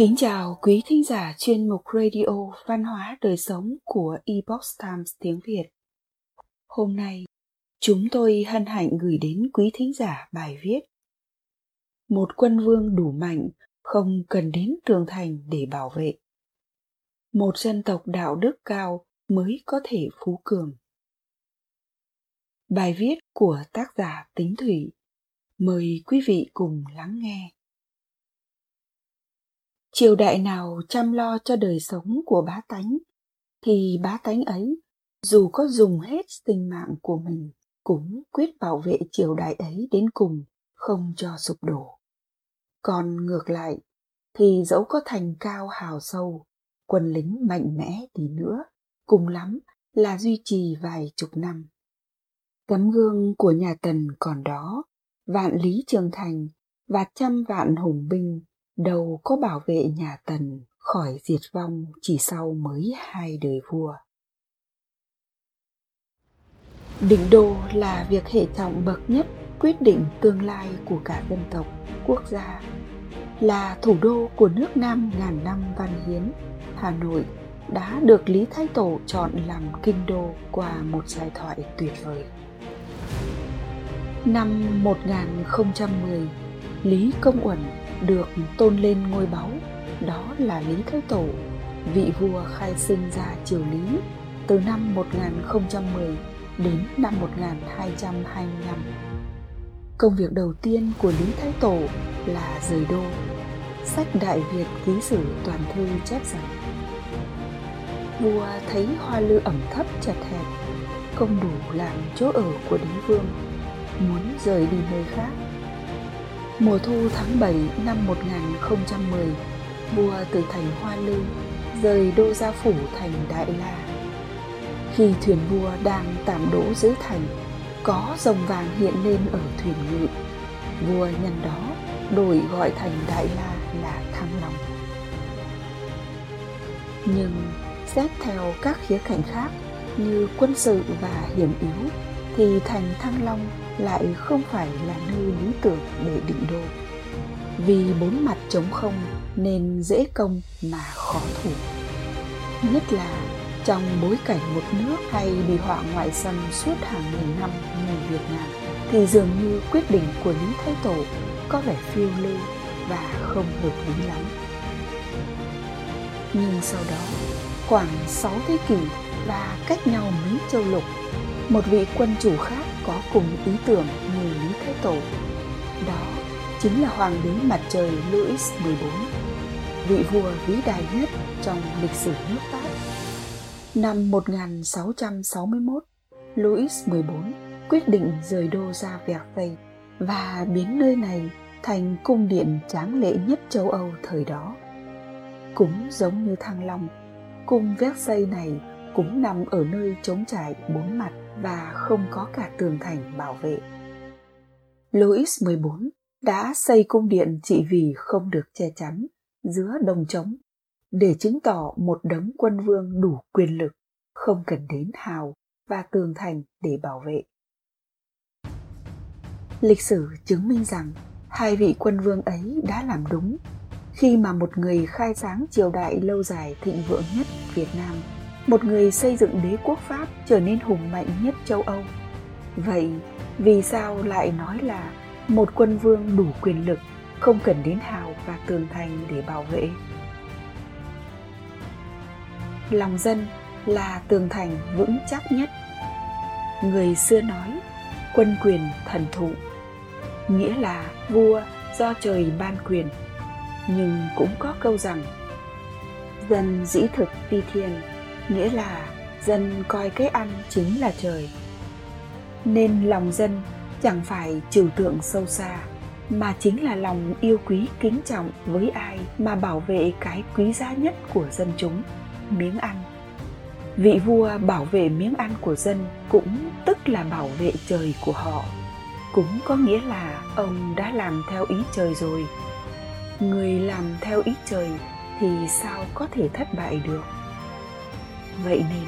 Kính chào quý thính giả chuyên mục Radio Văn hóa Đời Sống của Epoch Times tiếng Việt. Hôm nay, chúng tôi hân hạnh gửi đến quý thính giả bài viết Một quân vương đủ mạnh không cần đến tường thành để bảo vệ. Một dân tộc đạo đức cao mới có thể phú cường. Bài viết của tác giả Tính Thủy. Mời quý vị cùng lắng nghe triều đại nào chăm lo cho đời sống của bá tánh, thì bá tánh ấy, dù có dùng hết sinh mạng của mình, cũng quyết bảo vệ triều đại ấy đến cùng, không cho sụp đổ. Còn ngược lại, thì dẫu có thành cao hào sâu, quân lính mạnh mẽ thì nữa, cùng lắm là duy trì vài chục năm. Tấm gương của nhà tần còn đó, vạn lý trường thành và trăm vạn hùng binh đâu có bảo vệ nhà Tần khỏi diệt vong chỉ sau mới hai đời vua. Định đô là việc hệ trọng bậc nhất quyết định tương lai của cả dân tộc, quốc gia, là thủ đô của nước Nam ngàn năm văn hiến, Hà Nội đã được Lý Thái Tổ chọn làm kinh đô qua một giai thoại tuyệt vời. Năm 1010, Lý Công Uẩn được tôn lên ngôi báu đó là Lý Thái Tổ, vị vua khai sinh ra triều Lý từ năm 1010 đến năm 1225. Công việc đầu tiên của Lý Thái Tổ là rời đô. Sách Đại Việt ký sử toàn thư chép rằng Vua thấy hoa lư ẩm thấp chật hẹp, không đủ làm chỗ ở của đế vương, muốn rời đi nơi khác Mùa thu tháng 7 năm 1010, vua từ thành Hoa Lư rời đô gia phủ thành Đại La. Khi thuyền vua đang tạm đỗ dưới thành, có rồng vàng hiện lên ở thuyền ngự. Vua nhân đó đổi gọi thành Đại La là Thăng Long. Nhưng xét theo các khía cạnh khác như quân sự và hiểm yếu thì thành Thăng Long lại không phải là nơi lý tưởng để định đô. Vì bốn mặt trống không nên dễ công mà khó thủ. Nhất là trong bối cảnh một nước hay bị họa ngoại xâm suốt hàng nghìn năm như Việt Nam thì dường như quyết định của Lý Thái Tổ có vẻ phiêu lưu và không hợp lý lắm. Nhưng sau đó, khoảng 6 thế kỷ và cách nhau mấy châu lục một vị quân chủ khác có cùng ý tưởng như Lý Thái Tổ. Đó chính là Hoàng đế mặt trời Louis XIV, vị vua vĩ đại nhất trong lịch sử nước Pháp. Năm 1661, Louis XIV quyết định rời đô ra Versailles và biến nơi này thành cung điện tráng lệ nhất châu Âu thời đó. Cũng giống như Thăng Long, cung Versailles này cũng nằm ở nơi trống trải bốn mặt và không có cả tường thành bảo vệ. Louis XIV đã xây cung điện chỉ vì không được che chắn giữa đồng trống để chứng tỏ một đấng quân vương đủ quyền lực, không cần đến hào và tường thành để bảo vệ. Lịch sử chứng minh rằng hai vị quân vương ấy đã làm đúng khi mà một người khai sáng triều đại lâu dài thịnh vượng nhất Việt Nam một người xây dựng đế quốc Pháp trở nên hùng mạnh nhất châu Âu. Vậy vì sao lại nói là một quân vương đủ quyền lực, không cần đến hào và tường thành để bảo vệ? Lòng dân là tường thành vững chắc nhất. Người xưa nói, quân quyền thần thụ, nghĩa là vua do trời ban quyền. Nhưng cũng có câu rằng, dân dĩ thực phi thiên, nghĩa là dân coi cái ăn chính là trời. Nên lòng dân chẳng phải trừu tượng sâu xa, mà chính là lòng yêu quý kính trọng với ai mà bảo vệ cái quý giá nhất của dân chúng, miếng ăn. Vị vua bảo vệ miếng ăn của dân cũng tức là bảo vệ trời của họ, cũng có nghĩa là ông đã làm theo ý trời rồi. Người làm theo ý trời thì sao có thể thất bại được? Vậy nên,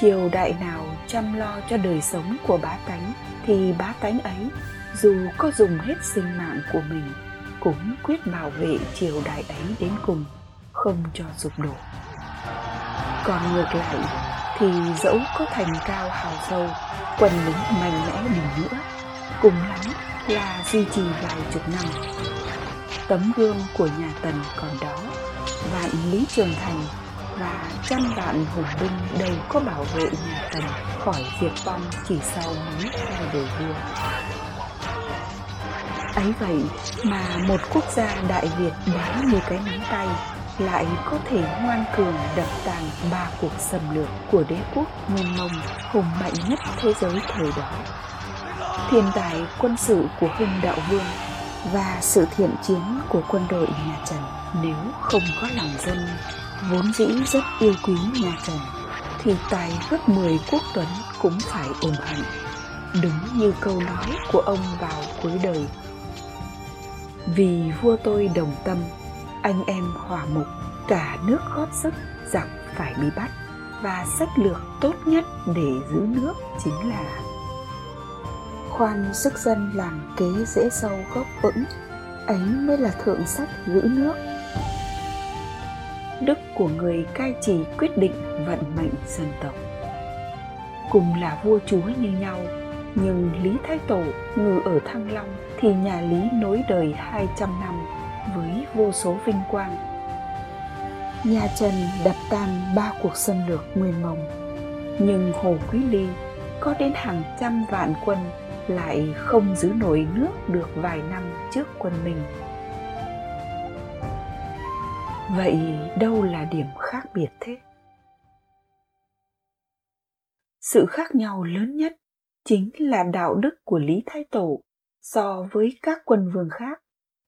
triều đại nào chăm lo cho đời sống của bá tánh thì bá tánh ấy, dù có dùng hết sinh mạng của mình, cũng quyết bảo vệ triều đại ấy đến cùng, không cho sụp đổ. Còn ngược lại thì dẫu có thành cao hào sâu, quần lính mạnh mẽ đi nữa, cùng lắm là duy trì vài chục năm. Tấm gương của nhà tần còn đó, vạn lý trường thành và trăm vạn hùng binh đều có bảo vệ nhà tần khỏi diệt vong chỉ sau mấy hai đời vua. Ấy vậy mà một quốc gia đại việt đáng như cái nắm tay lại có thể ngoan cường đập tàn ba cuộc xâm lược của đế quốc nguyên mông hùng mạnh nhất thế giới thời đó. Thiên tài quân sự của hưng đạo vương và sự thiện chiến của quân đội nhà Trần nếu không có lòng dân vốn dĩ rất yêu quý nhà Trần, thì tài gấp 10 quốc tuấn cũng phải ủng hận đúng như câu nói của ông vào cuối đời. Vì vua tôi đồng tâm, anh em hòa mục, cả nước góp sức, giặc phải bị bắt, và sách lược tốt nhất để giữ nước chính là khoan sức dân làm kế dễ sâu gốc vững ấy mới là thượng sách giữ nước đức của người cai trị quyết định vận mệnh dân tộc cùng là vua chúa như nhau nhưng Lý Thái Tổ ngự ở Thăng Long thì nhà Lý nối đời 200 năm với vô số vinh quang. Nhà Trần đập tan ba cuộc xâm lược nguyên mông, nhưng Hồ Quý Ly có đến hàng trăm vạn quân lại không giữ nổi nước được vài năm trước quân Minh. Vậy đâu là điểm khác biệt thế? Sự khác nhau lớn nhất chính là đạo đức của Lý Thái Tổ so với các quân vương khác.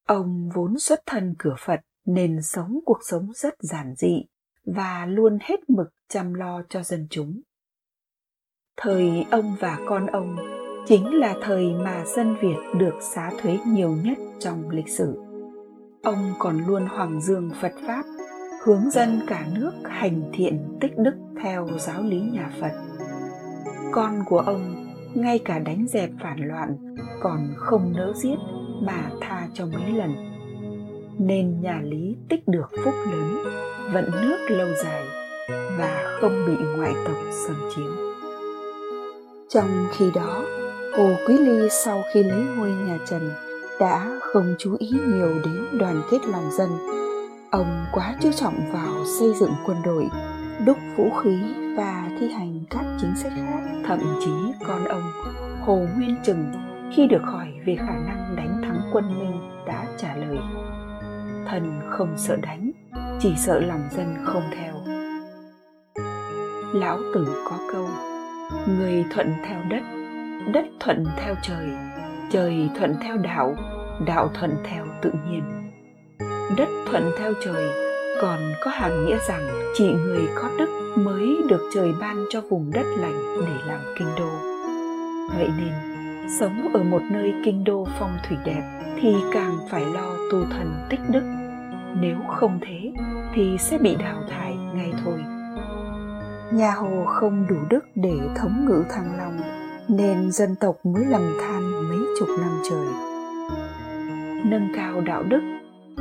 Ông vốn xuất thân cửa Phật nên sống cuộc sống rất giản dị và luôn hết mực chăm lo cho dân chúng. Thời ông và con ông chính là thời mà dân Việt được xá thuế nhiều nhất trong lịch sử. Ông còn luôn hoàng dương Phật Pháp, hướng dân cả nước hành thiện tích đức theo giáo lý nhà Phật. Con của ông ngay cả đánh dẹp phản loạn còn không nỡ giết mà tha cho mấy lần nên nhà lý tích được phúc lớn vận nước lâu dài và không bị ngoại tộc xâm chiếm trong khi đó hồ quý ly sau khi lấy ngôi nhà trần đã không chú ý nhiều đến đoàn kết lòng dân. Ông quá chú trọng vào xây dựng quân đội, đúc vũ khí và thi hành các chính sách khác, thậm chí con ông hồ nguyên trừng khi được hỏi về khả năng đánh thắng quân minh đã trả lời, thần không sợ đánh, chỉ sợ lòng dân không theo. Lão tử có câu, người thuận theo đất đất thuận theo trời trời thuận theo đạo đạo thuận theo tự nhiên. Đất thuận theo trời, còn có hàm nghĩa rằng chỉ người có đức mới được trời ban cho vùng đất lành để làm kinh đô. Vậy nên, sống ở một nơi kinh đô phong thủy đẹp thì càng phải lo tu thần tích đức. Nếu không thế thì sẽ bị đào thải ngay thôi. Nhà hồ không đủ đức để thống ngự thăng long, nên dân tộc mới lầm than chục năm trời. Nâng cao đạo đức,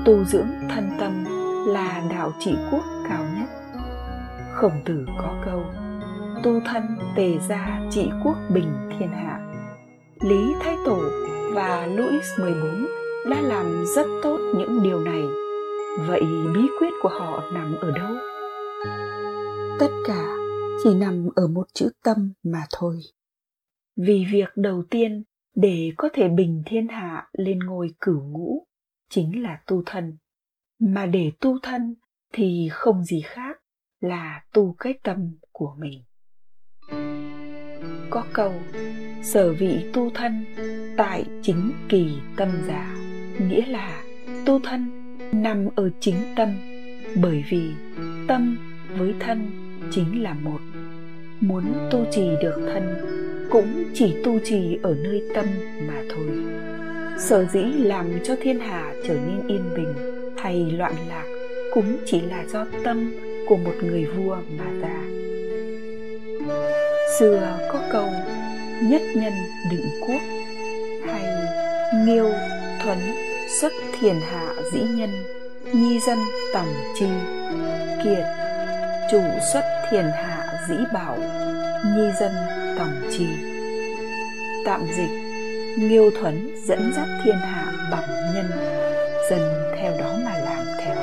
tu dưỡng thân tâm là đạo trị quốc cao nhất. Khổng tử có câu, tu thân tề gia trị quốc bình thiên hạ. Lý thái tổ và louis xi đã làm rất tốt những điều này. Vậy bí quyết của họ nằm ở đâu? Tất cả chỉ nằm ở một chữ tâm mà thôi. Vì việc đầu tiên để có thể bình thiên hạ lên ngôi cửu ngũ, chính là tu thân. Mà để tu thân thì không gì khác là tu cái tâm của mình. Có câu, sở vị tu thân, tại chính kỳ tâm giả. Nghĩa là tu thân nằm ở chính tâm, bởi vì tâm với thân chính là một. Muốn tu trì được thân cũng chỉ tu trì ở nơi tâm mà thôi. Sở dĩ làm cho thiên hạ trở nên yên bình hay loạn lạc cũng chỉ là do tâm của một người vua mà ra. Xưa có câu, nhất nhân định quốc hay nghiêu thuấn xuất thiền hạ dĩ nhân, nhi dân tầm chi. Kiệt, chủ xuất thiền hạ dĩ bảo, nhi dân tòng trì tạm dịch, nghiêu thuấn dẫn dắt thiên hạ bằng nhân, dân theo đó mà làm theo.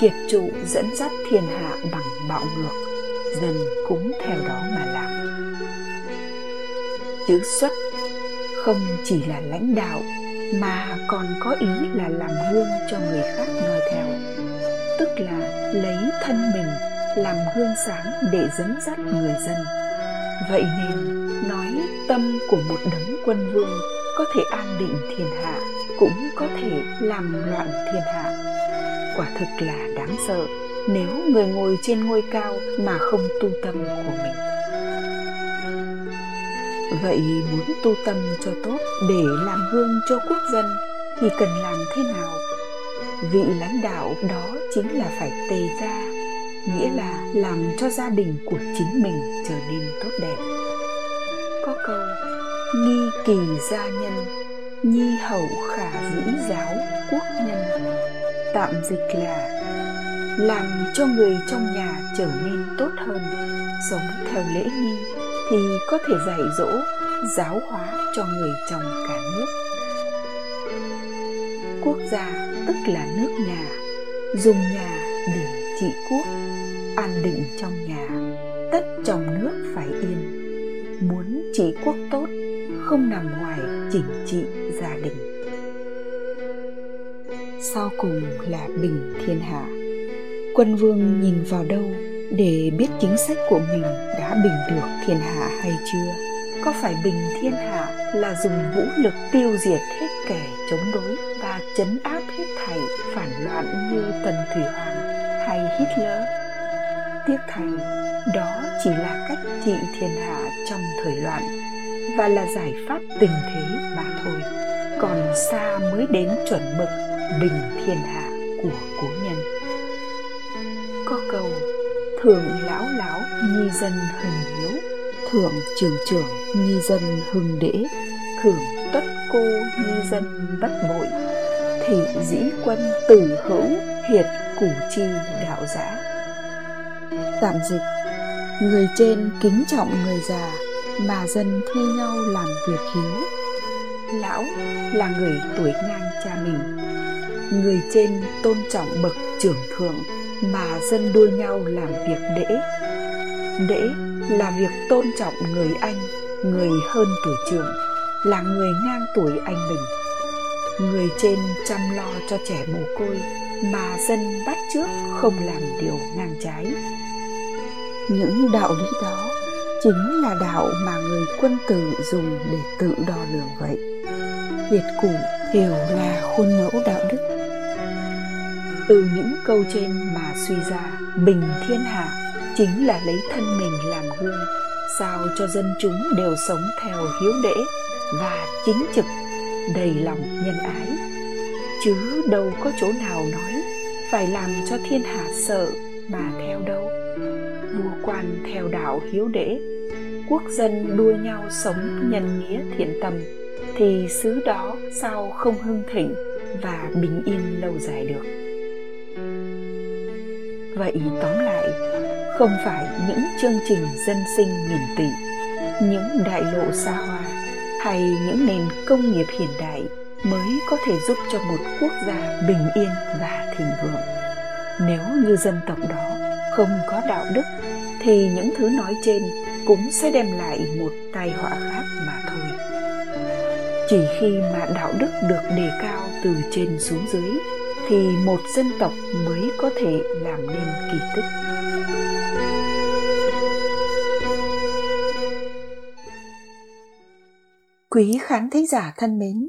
Kiệt trụ dẫn dắt thiên hạ bằng bạo ngược, dân cũng theo đó mà làm. Chữ xuất, không chỉ là lãnh đạo, mà còn có ý là làm gương cho người khác noi theo. Tức là lấy thân mình, làm gương sáng để dẫn dắt người dân vậy nên, nói tâm của một đấng quân vương có thể an định thiên hạ, cũng có thể làm loạn thiên hạ. Quả thực là đáng sợ, nếu người ngồi trên ngôi cao mà không tu tâm của mình. Vậy muốn tu tâm cho tốt để làm gương cho quốc dân thì cần làm thế nào? Vị lãnh đạo đó chính là phải tề ra nghĩa là làm cho gia đình của chính mình trở nên tốt đẹp. Có câu, nghi kỳ gia nhân, nhi hậu khả dĩ giáo quốc nhân. Tạm dịch là, làm cho người trong nhà trở nên tốt hơn, sống theo lễ nghi thì có thể dạy dỗ, giáo hóa cho người trong cả nước. Quốc gia tức là nước nhà, dùng nhà để trị quốc an định trong nhà, tất trong nước phải yên. Muốn trị quốc tốt, không nằm ngoài chỉnh trị gia đình. Sau cùng là bình thiên hạ. Quân vương nhìn vào đâu để biết chính sách của mình đã bình được thiên hạ hay chưa? Có phải bình thiên hạ là dùng vũ lực tiêu diệt hết kẻ chống đối và chấn áp hết thảy phản loạn như tần thủy hoàng? Hay hitler tiếc thay, đó chỉ là cách trị thiên hạ trong thời loạn và là giải pháp tình thế mà thôi. Còn xa mới đến chuẩn mực bình thiên hạ của cố nhân. Có câu, thượng lão lão, nhi dân hừng hiếu. Thượng trưởng trưởng, nhi dân hưng đễ thượng tất cô, nhi dân bất bội. Thị dĩ quân tử hữu, hiệt củ chi đạo giã tạm dịch, người trên kính trọng người già mà dân thi nhau làm việc hiếu. Lão là người tuổi ngang cha mình, người trên tôn trọng bậc trưởng thượng mà dân đua nhau làm việc đễ. Đễ là việc tôn trọng người anh, người hơn tuổi trưởng, là người ngang tuổi anh mình. Người trên chăm lo cho trẻ mồ côi mà dân bắt trước không làm điều ngang trái. Những đạo lý đó chính là đạo mà người quân tử dùng để tự đo lường vậy. Hiệt cụ hiểu là khuôn mẫu đạo đức. Từ những câu trên mà suy ra bình thiên hạ chính là lấy thân mình làm gương sao cho dân chúng đều sống theo hiếu đễ và chính trực đầy lòng nhân ái chứ đâu có chỗ nào nói phải làm cho thiên hạ sợ mà theo đâu. Vua quan theo đạo hiếu đễ quốc dân đua nhau sống nhân nghĩa thiện tâm, thì xứ đó sao không hưng thịnh và bình yên lâu dài được? Vậy tóm lại, không phải những chương trình dân sinh nghìn tỷ những đại lộ xa hoa hay những nền công nghiệp hiện đại mới có thể giúp cho một quốc gia bình yên và thịnh vượng. Nếu như dân tộc đó không có đạo đức thì những thứ nói trên cũng sẽ đem lại một tai họa khác mà thôi. Chỉ khi mà đạo đức được đề cao từ trên xuống dưới thì một dân tộc mới có thể làm nên kỳ tích. Quý khán thính giả thân mến,